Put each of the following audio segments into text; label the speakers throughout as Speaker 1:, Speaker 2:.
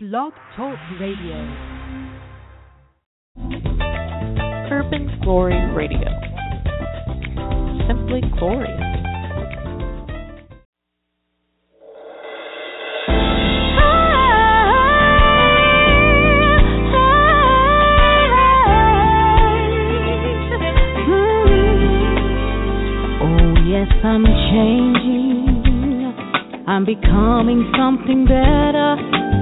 Speaker 1: Blog Talk Radio.
Speaker 2: Urban Glory Radio. Simply Glory.
Speaker 3: Oh, I'm changing. I'm becoming something better.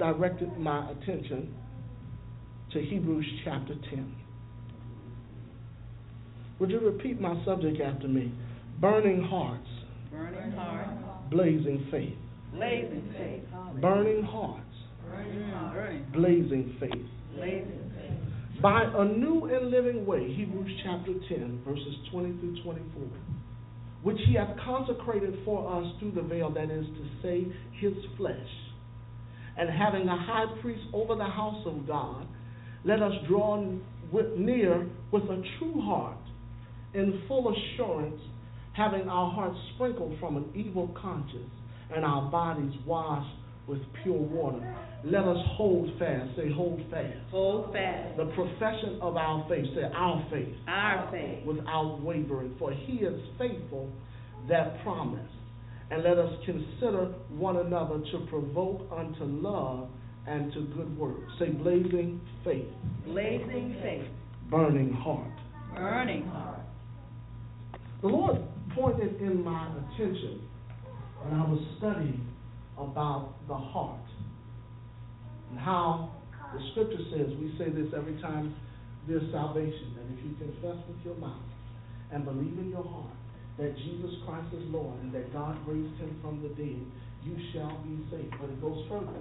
Speaker 4: directed my attention to Hebrews chapter 10. Would you repeat my subject after me? Burning hearts.
Speaker 5: Burning hearts.
Speaker 4: Blazing faith.
Speaker 5: Blazing faith.
Speaker 4: Burning hearts. Blazing faith. By a new and living way, Hebrews chapter 10, verses 20 through 24, which he hath consecrated for us through the veil, that is to say, his flesh and having a high priest over the house of God, let us draw with, near with a true heart, in full assurance, having our hearts sprinkled from an evil conscience, and our bodies washed with pure water. Let us hold fast. Say, hold fast.
Speaker 5: Hold fast.
Speaker 4: The profession of our faith. Say, our faith.
Speaker 5: Our faith.
Speaker 4: Without wavering. For he is faithful that promised. And let us consider one another to provoke unto love and to good works. Say, blazing faith.
Speaker 5: Blazing faith.
Speaker 4: Burning heart.
Speaker 5: Burning heart.
Speaker 4: The Lord pointed in my attention when I was studying about the heart and how the scripture says, we say this every time there's salvation, that if you confess with your mouth and believe in your heart that Jesus Christ is Lord and that God raised him from the dead, you shall be saved. But it goes further.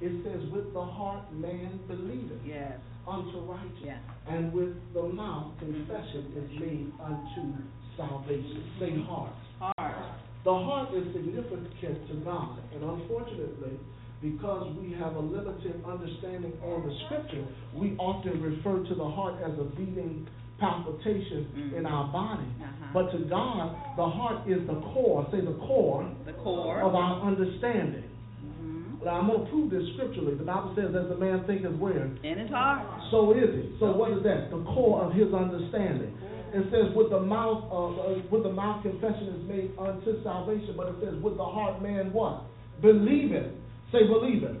Speaker 4: It says, with the heart man believeth
Speaker 5: Yes.
Speaker 4: unto righteousness,
Speaker 5: Yes.
Speaker 4: and with the mouth confession is made unto salvation. Say heart.
Speaker 5: Heart.
Speaker 4: The heart is significant to God, and unfortunately, because we have a limited understanding of the scripture, we often refer to the heart as a beating palpitation
Speaker 5: Mhm.
Speaker 4: in our body.
Speaker 5: Uh-huh.
Speaker 4: But to God, the heart is the core, say the core
Speaker 5: The core.
Speaker 4: of our understanding.
Speaker 5: Mhm.
Speaker 4: Now, I'm going to prove this scripturally. The Bible says, as a man thinketh where?
Speaker 5: In his heart.
Speaker 4: So is it. So what is that? The core of his understanding. It says, with the mouth, uh, uh, with the mouth confession is made unto salvation, but it says, with the heart man what? Believe it. Say believe it.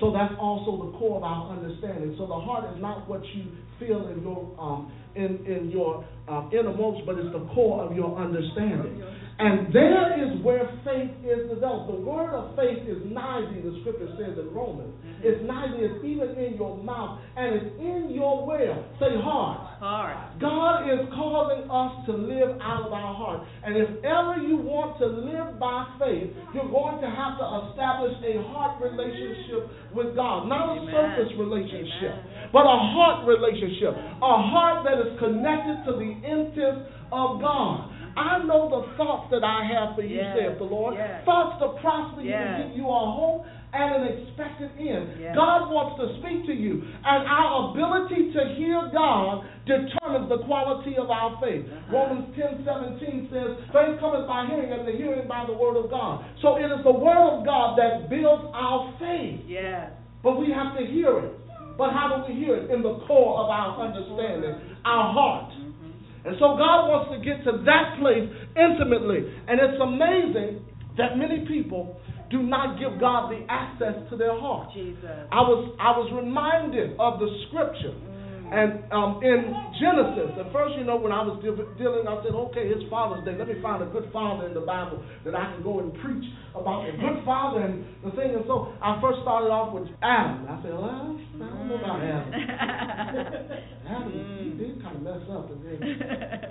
Speaker 4: So that's also the core of our understanding. So the heart is not what you feel in your um, in in your um, innermost, but it's the core of your understanding. And there is where faith is developed. The word of faith is nigh thee, the scripture says in Romans. It's nigh thee, it's even in your mouth, and it's in your will. Say heart.
Speaker 5: Heart.
Speaker 4: God is causing us to live out of our heart. And if ever you want to live by faith, you're going to have to establish a heart relationship with God. Not a
Speaker 5: Amen.
Speaker 4: surface relationship,
Speaker 5: Amen.
Speaker 4: but a heart relationship. A heart that is connected to the intent of God. I know the thoughts that I have for you,
Speaker 5: Yes.
Speaker 4: saith the Lord.
Speaker 5: Yes.
Speaker 4: Thoughts to prosper you,
Speaker 5: Yes.
Speaker 4: give you a hope and an expected end.
Speaker 5: Yes.
Speaker 4: God wants to speak to you. And our ability to hear God determines the quality of our faith.
Speaker 5: Uh-huh.
Speaker 4: Romans 10 17 says, Faith cometh by hearing, and the hearing by the word of God. So it is the word of God that builds our faith.
Speaker 5: Yes.
Speaker 4: But we have to hear it. But how do we hear it? In the core of our understanding, our heart.
Speaker 5: Mhm.
Speaker 4: And so God wants to get to that place intimately. And it's amazing that many people do not give God the access to their heart.
Speaker 5: Jesus.
Speaker 4: I was I was reminded of the scripture. Mm. And um, in Genesis, at first, you know, when I was deal- dealing, I said, okay, it's Father's Day. Let me find a good father in the Bible that I can go and preach about a good father and the thing. And so I first started off with Adam. I said, well, I don't know about Adam. Mm. Adam, he mm. did kind of mess up. And then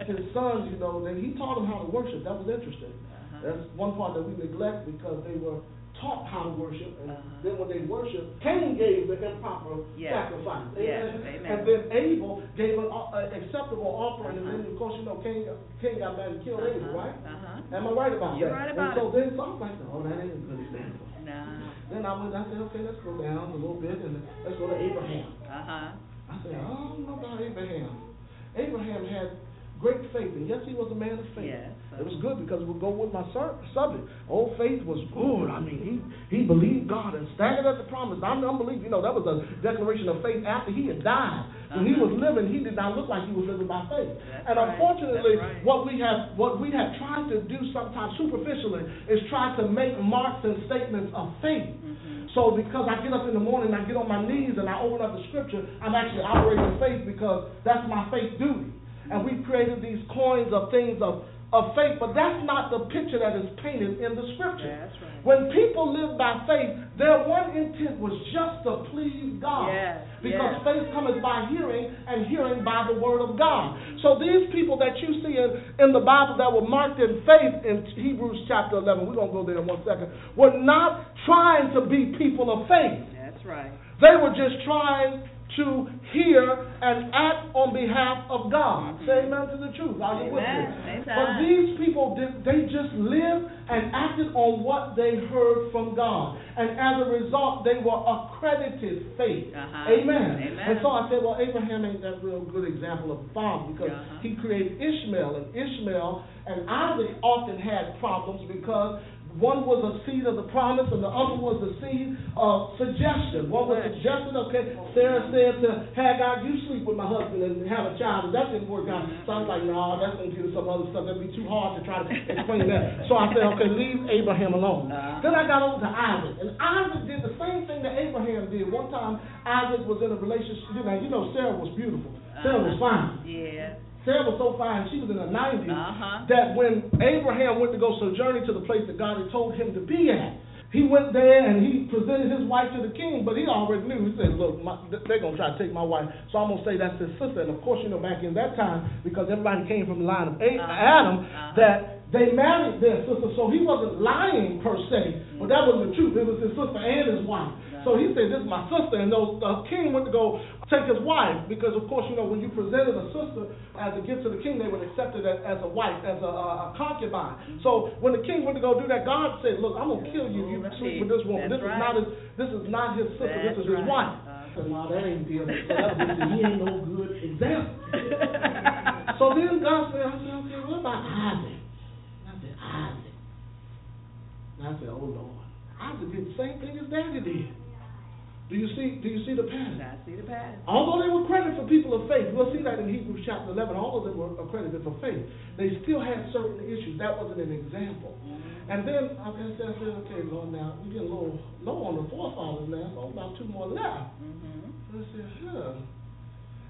Speaker 4: his sons, you know, then he taught them how to worship. That was interesting.
Speaker 5: Uh-huh.
Speaker 4: That's one part that we neglect because they were taught how to worship, and
Speaker 5: Uh-huh.
Speaker 4: then when they worshiped, Cain gave the improper
Speaker 5: Yes.
Speaker 4: sacrifice.
Speaker 5: Yes,
Speaker 4: Amen.
Speaker 5: amen.
Speaker 4: And then Abel gave an uh, acceptable offering, and then of course you know Cain, Cain got mad and killed Abel,
Speaker 5: Uh-huh,
Speaker 4: right?
Speaker 5: uh-huh.
Speaker 4: Am I right about
Speaker 5: You're
Speaker 4: that?
Speaker 5: right
Speaker 4: and
Speaker 5: about
Speaker 4: so
Speaker 5: it.
Speaker 4: then so I was like, oh, that ain't a good example.
Speaker 5: Nah.
Speaker 4: Then I went, I said, okay, let's go down a little bit, and let's go to Abraham.
Speaker 5: Uh-huh.
Speaker 4: I said, I don't know about Abraham. Abraham had great faith, and yes, he was a man of faith.
Speaker 5: Yes.
Speaker 4: It was good because we'll go with my sur- subject. Old faith was good. I mean, he he believed God and staggered at the promise. I'm unbelief. You know, that was a declaration of faith after he had died. When he
Speaker 5: Uh-huh.
Speaker 4: was living, he did not look like he was living by faith.
Speaker 5: That's
Speaker 4: and unfortunately,
Speaker 5: right.
Speaker 4: what we have what we have tried to do sometimes superficially is try to make marks and statements of faith.
Speaker 5: Mhm.
Speaker 4: So because I get up in the morning, I get on my knees and I open up the scripture, I'm actually operating in faith because that's my faith duty. And we've created these coins of things of, of faith, but that's not the picture that is painted in the scripture.
Speaker 5: That's right.
Speaker 4: When people live by faith, their one intent was just to please God.
Speaker 5: Yes,
Speaker 4: Because
Speaker 5: yes.
Speaker 4: faith cometh by hearing, and hearing by the word of God. So these people that you see in, in the Bible that were marked in faith in Hebrews chapter 11, we're going to go there in one second, were not trying to be people of faith.
Speaker 5: That's right.
Speaker 4: They were just trying to hear and act on behalf of God. Say amen to the truth. Are you with me?
Speaker 5: Amen.
Speaker 4: But these people, they just lived and acted on what they heard from God. And as a result, they were accredited faith.
Speaker 5: Uh-huh.
Speaker 4: Amen.
Speaker 5: Amen.
Speaker 4: And so I said, well, Abraham ain't that real good example of a father because
Speaker 5: Uh-huh.
Speaker 4: he created Ishmael. And Ishmael and Isaac often had problems because one was a seed of the promise and the other was the seed of suggestion. One was suggestion, okay, Sarah said to Hagar, you sleep with my husband and have a child, and that didn't work out. So I was like, no, that's going to give us some other stuff. That'd be too hard to try to explain that. So I said, okay, leave Abraham alone.
Speaker 5: Uh-huh.
Speaker 4: Then I got over to Isaac, and Isaac did the same thing that Abraham did. One time, Isaac was in a relationship, you know, you know Sarah was beautiful. Sarah was fine.
Speaker 5: Yeah.
Speaker 4: Sarah was so fine, she was in her 90s,
Speaker 5: Uh-huh.
Speaker 4: that when Abraham went to go sojourning to the place that God had told him to be at, he went there and he presented his wife to the king, but he already knew. He said, Look, my, they're going to try to take my wife, so I'm going to say that's his sister. And of course, you know, back in that time, because everybody came from the line of
Speaker 5: Uh-huh.
Speaker 4: Adam,
Speaker 5: Uh-huh.
Speaker 4: that they married their sister, so he wasn't lying per se, but that was the truth. It was his sister and his wife. So he said, This is my sister. And those, the king went to go take his wife because, of course, you know, when you presented a sister as a gift to the king, they would accept it as, as a wife, as a, a, a concubine. So when the king went to go do that, God said, Look, I'm going to kill you if you sleep with this woman.
Speaker 5: That's
Speaker 4: This is, not his, this is not his sister, this
Speaker 5: That's
Speaker 4: is his wife.
Speaker 5: Uh-huh.
Speaker 4: I said, Well, that ain't deal. So that was, he ain't no good example. so then God said, I said, Okay, what about Isaac? And I said, Isaac. And I said, Oh, Lord. Isaac did the same thing his daddy did. Do you see? Do you see the pattern?
Speaker 5: I see the pattern.
Speaker 4: Although they were credited for people of faith, we'll see that in Hebrews chapter 11, all of them were accredited for faith. They still had certain issues. That wasn't an example. And then I said, I said, okay, Lord, now we're getting a little low on the forefathers now, so about two more left.
Speaker 5: Mm-hmm.
Speaker 4: And I said, huh.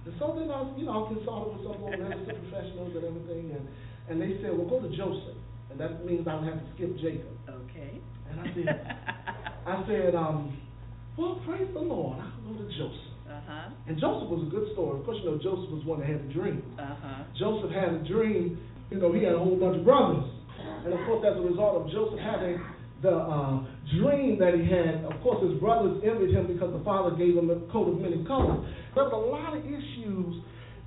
Speaker 4: And so then I, you know, I consulted with some more minister professionals and everything, and, and they said, well, go to Joseph. And that means I would have to skip Jacob.
Speaker 5: Okay.
Speaker 4: And I said, I said, um, well, praise the Lord. I'll go to Joseph.
Speaker 5: uh-huh.
Speaker 4: And Joseph was a good story. Of course, you know, Joseph was one that had a dream.
Speaker 5: Uh-huh.
Speaker 4: Joseph had a dream, you know, he had a whole bunch of brothers. And of course, as a result of Joseph having the uh, dream that he had, of course, his brothers envied him because the father gave him a coat of many colors. There were a lot of issues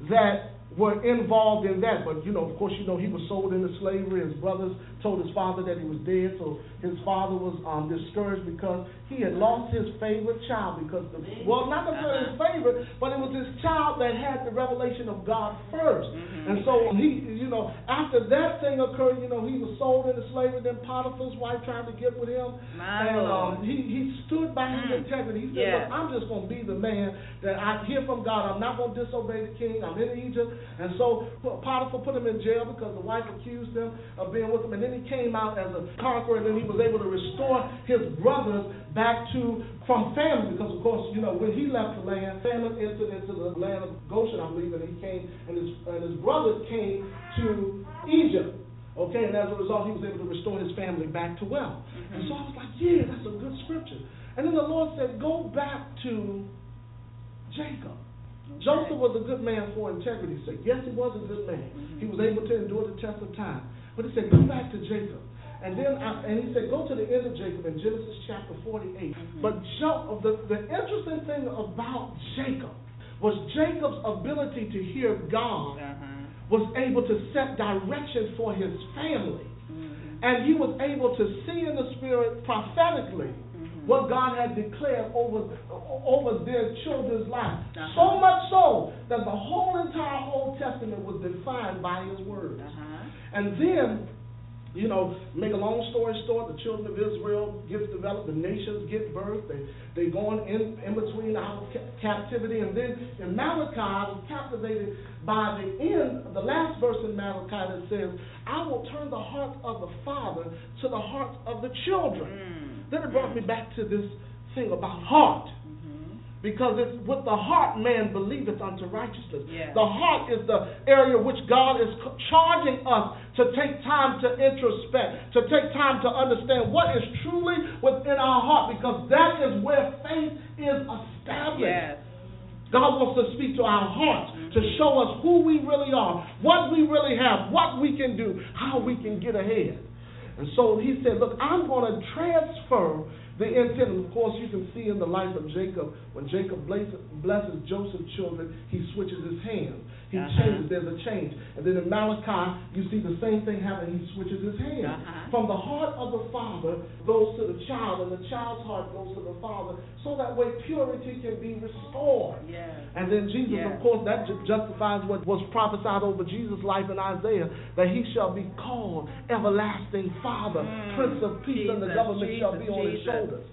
Speaker 4: that were involved in that. But, you know, of course, you know, he was sold into slavery. His brothers told his father that he was dead. So his father was um, discouraged because he had lost his favorite child. Because, the, well, not necessarily his favorite, but it was his child that had the revelation of God 1st And so he, you know, after that thing occurred, you know, he was sold into slavery. Then Potiphar's wife tried to get with him.
Speaker 5: My
Speaker 4: and um, he, he stood by his
Speaker 5: Mm.
Speaker 4: integrity. He said,
Speaker 5: Yeah.
Speaker 4: look, I'm just going to be the man that I hear from God. I'm not going to disobey the king. I'm in Egypt. And so Potiphar put him in jail because the wife accused him of being with him. And then he came out as a conqueror, and then he was able to restore his brothers back to from famine. Because, of course, you know, when he left the land, famine entered into the land of Goshen, I believe, and he came, and his, and his brothers came to Egypt. Okay, and as a result, he was able to restore his family back to wealth. And so I was like, yeah, that's a good scripture. And then the Lord said, go back to Jacob. Joseph was a good man for integrity's sake. Yes, he was a good man. He was able to endure the test of time. But he said, go back to Jacob. And then, I, and he said, go to the end of Jacob in Genesis chapter 48. But Jo- the, the interesting thing about Jacob was Jacob's ability to hear God
Speaker 5: Uh-huh.
Speaker 4: was able to set direction for his family.
Speaker 5: Mm-hmm.
Speaker 4: And he was able to see in the spirit prophetically
Speaker 5: Mm-hmm.
Speaker 4: what God had declared over, over their children's lives.
Speaker 5: Uh-huh.
Speaker 4: So much so that the whole entire Old Testament was defined by his words.
Speaker 5: Uh-huh.
Speaker 4: And then, you know, make a long story short, the children of Israel gets developed, the nations get birth, they they going in in between our ca- captivity, and then in Malachi, I was captivated by the end, the last verse in Malachi that says, "I will turn the heart of the father to the heart of the children."
Speaker 5: Mm.
Speaker 4: Then it brought me back to this thing about heart.
Speaker 5: Mm-hmm.
Speaker 4: Because it's with the heart man believeth unto righteousness.
Speaker 5: Yeah.
Speaker 4: The heart is the area which God is charging us to take time to introspect, to take time to understand what is truly within our heart, because that is where faith is established.
Speaker 5: Yes.
Speaker 4: God wants to speak to our hearts to show us who we really are, what we really have, what we can do, how we can get ahead. And so he said, Look, I'm going to transfer The intent, of course, you can see in the life of Jacob, when Jacob blesses Joseph's children, he switches his hands. He
Speaker 5: Uh-huh.
Speaker 4: changes, there's a change. And then in Malachi, you see the same thing happen, he switches his hand.
Speaker 5: Uh-huh.
Speaker 4: From the heart of the father goes to the child, and the child's heart goes to the father, so that way purity can be restored.
Speaker 5: Yes.
Speaker 4: And then Jesus,
Speaker 5: Yeah.
Speaker 4: of course, that ju- justifies what was prophesied over Jesus' life in Isaiah, that he shall be called everlasting Father,
Speaker 5: Mm.
Speaker 4: Prince of Peace, and the
Speaker 5: Jesus,
Speaker 4: government shall be
Speaker 5: Jesus,
Speaker 4: on his shoulders.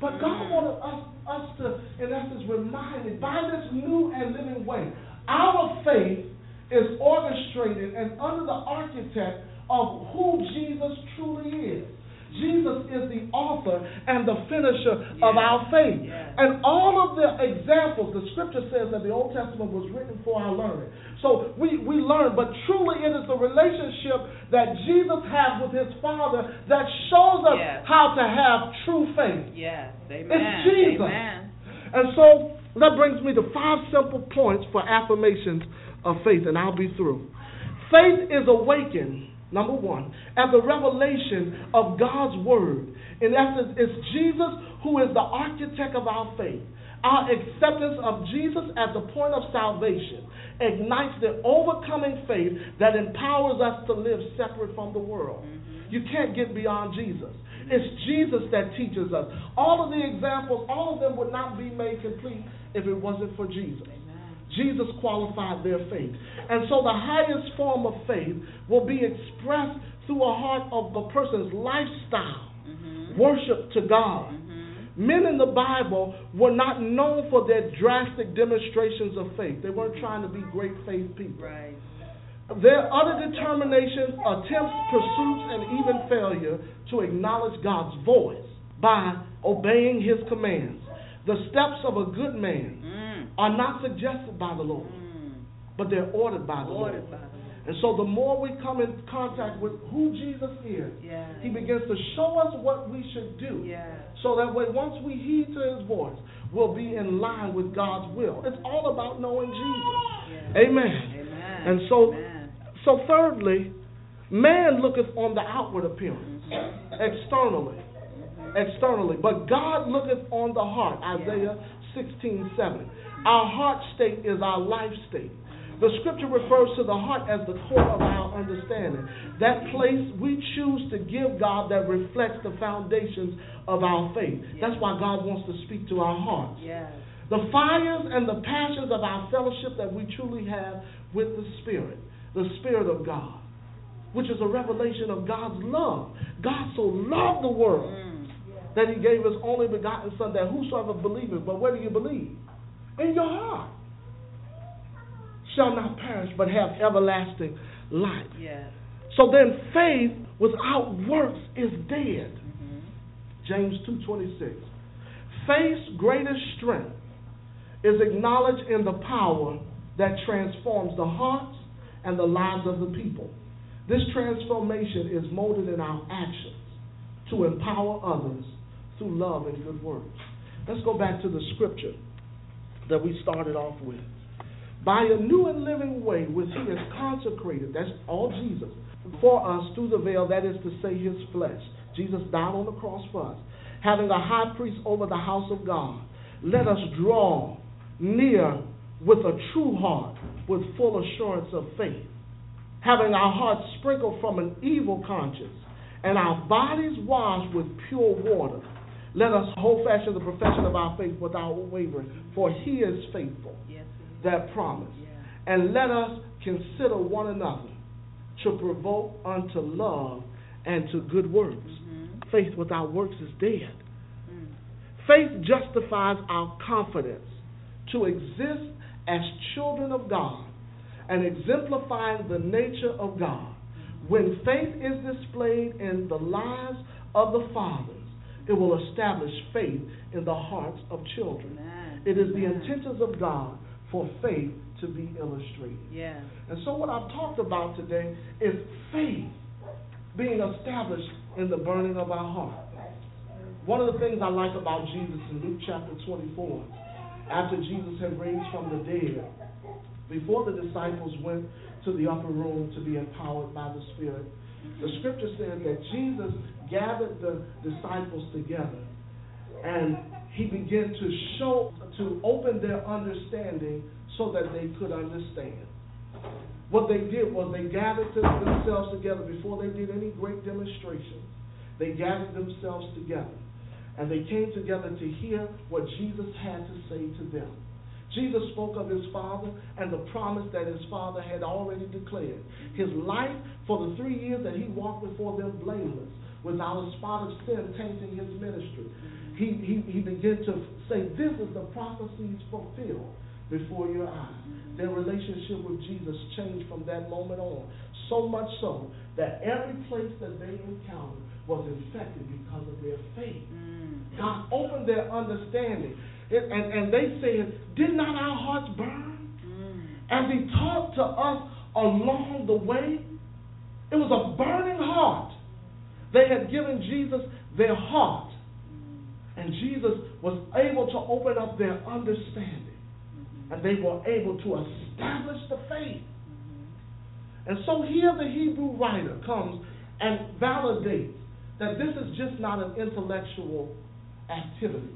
Speaker 4: But God
Speaker 5: Mm.
Speaker 4: wanted us, us to, in essence, remind me by this new and living way, our faith is orchestrated and under the architect of who Jesus truly is. Jesus is the author and the finisher of our faith.
Speaker 5: Yes.
Speaker 4: And all of the examples, the scripture says that the Old Testament was written for our learning. So we, we learn, but truly it is the relationship that Jesus has with his Father that shows us
Speaker 5: Yes.
Speaker 4: how to have true faith.
Speaker 5: Yes. Amen.
Speaker 4: It's Jesus.
Speaker 5: Amen.
Speaker 4: And so that brings me to five simple points for affirmations of faith, and I'll be through. Faith is awakened, number one, at the revelation of God's Word. In essence, it's Jesus who is the architect of our faith. Our acceptance of Jesus as the point of salvation ignites the overcoming faith that empowers us to live separate from the world. Mm-hmm. You can't get beyond Jesus. It's Jesus that teaches us. All of the examples, all of them would not be made complete if it wasn't for Jesus. Jesus qualified their faith. And so the highest form of faith will be expressed through a heart of a person's lifestyle,
Speaker 5: Mm-hmm.
Speaker 4: worship to God. Men in the Bible were not known for their drastic demonstrations of faith. They weren't trying to be great faith people.
Speaker 5: Right.
Speaker 4: Their utter determination, attempts, pursuits, and even failure to acknowledge God's voice by obeying His commands. The steps of a good man
Speaker 5: Mm.
Speaker 4: are not suggested by the Lord,
Speaker 5: Mm.
Speaker 4: but they're ordered by the Lord.
Speaker 5: By the Lord.
Speaker 4: And so the more we come in contact with who Jesus is,
Speaker 5: Yes.
Speaker 4: He begins to show us what we should do.
Speaker 5: Yes.
Speaker 4: So that way, once we heed to His voice, we'll be in line with God's will. It's all about knowing Jesus.
Speaker 5: Yes.
Speaker 4: Amen.
Speaker 5: Amen.
Speaker 4: And so,
Speaker 5: Amen.
Speaker 4: So thirdly, man looketh on the outward appearance, externally, externally, but God looketh on the heart. Isaiah 16:7. Our heart state is our life state. The scripture refers to the heart as the core of our understanding. That place we choose to give God that reflects the foundations of our faith. That's why God wants to speak to our hearts.
Speaker 5: Yes.
Speaker 4: The fires and the passions of our fellowship that we truly have with the Spirit, the Spirit of God, which is a revelation of God's love. God so loved the world
Speaker 5: Mm.
Speaker 4: that he gave his only begotten Son, that whosoever believeth, but where do you believe? In your heart. Shall not perish, but have everlasting life. So then faith without works is dead.
Speaker 5: Mm-hmm.
Speaker 4: James 2:26. Faith's greatest strength is acknowledged in the power that transforms the hearts and the lives of the people. This transformation is molded in our actions to empower others through love and good works. Let's go back to the scripture that we started off with. By a new and living way which he has consecrated, that's all Jesus, for us through the veil, that is to say, his flesh. Jesus died on the cross for us. Having a high priest over the house of God, let us draw near with a true heart, with full assurance of faith. Having our hearts sprinkled from an evil conscience, and our bodies washed with pure water. Let us hold fast to the profession of our faith without wavering, for he is faithful
Speaker 5: Yes. is.
Speaker 4: that promise.
Speaker 5: Yeah.
Speaker 4: And let us consider one another to provoke unto love and to good works.
Speaker 5: Mhm.
Speaker 4: Faith without works is dead.
Speaker 5: Mm.
Speaker 4: Faith justifies our confidence to exist as children of God and exemplifying the nature of God. When faith is displayed in the lives of the fathers, it will establish faith in the hearts of children.
Speaker 5: Amen.
Speaker 4: It is the intentions of God for faith to be illustrated.
Speaker 5: Yes.
Speaker 4: And so, what I've talked about today is faith being established in the burning of our heart. One of the things I like about Jesus in Luke chapter 24, after Jesus had raised from the dead, before the disciples went to the upper room to be empowered by the Spirit, the scripture says that Jesus gathered the disciples together and he began to show, to open their understanding so that they could understand. What they did was they gathered themselves together before they did any great demonstrations. They gathered themselves together and they came together to hear what Jesus had to say to them. Jesus spoke of his Father and the promise that his Father had already declared. His life for the three years that he walked before them blameless, without a spot of sin tainting his ministry. He, he, he began to say, This is the prophecies fulfilled before your eyes. Their relationship with Jesus changed from that moment on. So much so that every place that they encountered was infected because of their faith.
Speaker 5: Mm.
Speaker 4: God opened their understanding. It, and, and they said, Did not our hearts burn?
Speaker 5: Mm.
Speaker 4: As he talked to us along the way, it was a burning heart. They had given Jesus their heart. And Jesus was able to open up their understanding. And they were able to establish the faith. And so here the Hebrew writer comes and validates that this is just not an intellectual activity.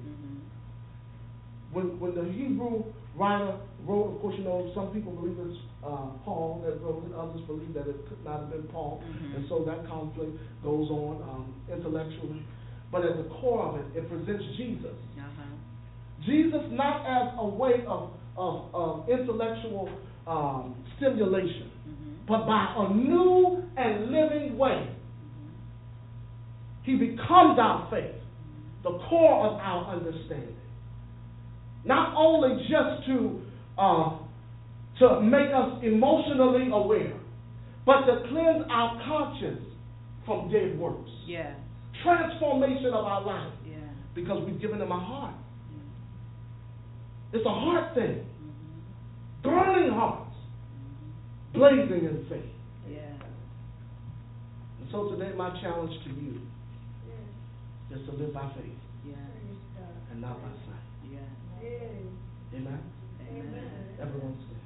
Speaker 4: When, when the Hebrew writer wrote, of course, you know, some people believe it's uh, Paul that wrote it, others believe that it could not have been Paul.
Speaker 5: Mhm.
Speaker 4: And so that conflict goes on um, intellectually. But at the core of it, it presents Jesus.
Speaker 5: Uh-huh.
Speaker 4: Jesus not as a way of, of, of intellectual um, stimulation. But by a new and living way. He becomes our faith, the core of our understanding. Not only just to uh, to make us emotionally aware, but to cleanse our conscience from dead works.
Speaker 5: Yeah.
Speaker 4: Transformation of our life
Speaker 5: Yeah.
Speaker 4: because we've given him a heart. It's a heart thing.
Speaker 5: Mhm.
Speaker 4: Burning hearts, blazing in faith.
Speaker 5: Yeah.
Speaker 4: And so today, my challenge to you is to live by faith
Speaker 5: Yeah.
Speaker 4: and not by sight.
Speaker 5: Yeah.
Speaker 4: Amen?
Speaker 5: Amen.
Speaker 4: Everyone say.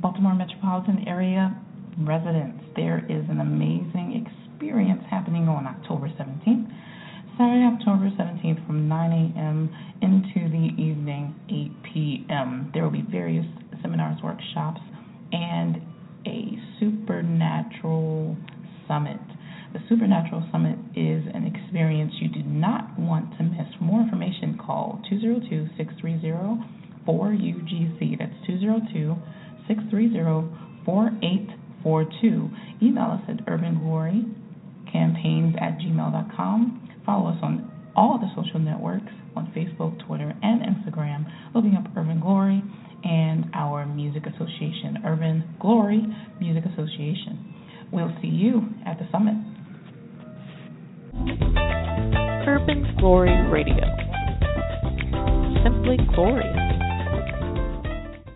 Speaker 2: Baltimore metropolitan area residents, there is an amazing experience happening on October 17th. Saturday, October 17th from 9 a.m. into the evening 8 p.m. There will be various seminars, workshops, and a supernatural summit. The Supernatural Summit is an experience you do not want to miss. For more information, call 202 630 4UGC. That's 202 630 4842. Email us at urbanglorycampaigns at gmail.com. Follow us on all the social networks on Facebook, Twitter, and Instagram, looking up Urban Glory and our music association, Urban Glory Music Association. We'll see you at the summit.
Speaker 1: Urban Glory Radio. Simply glorious.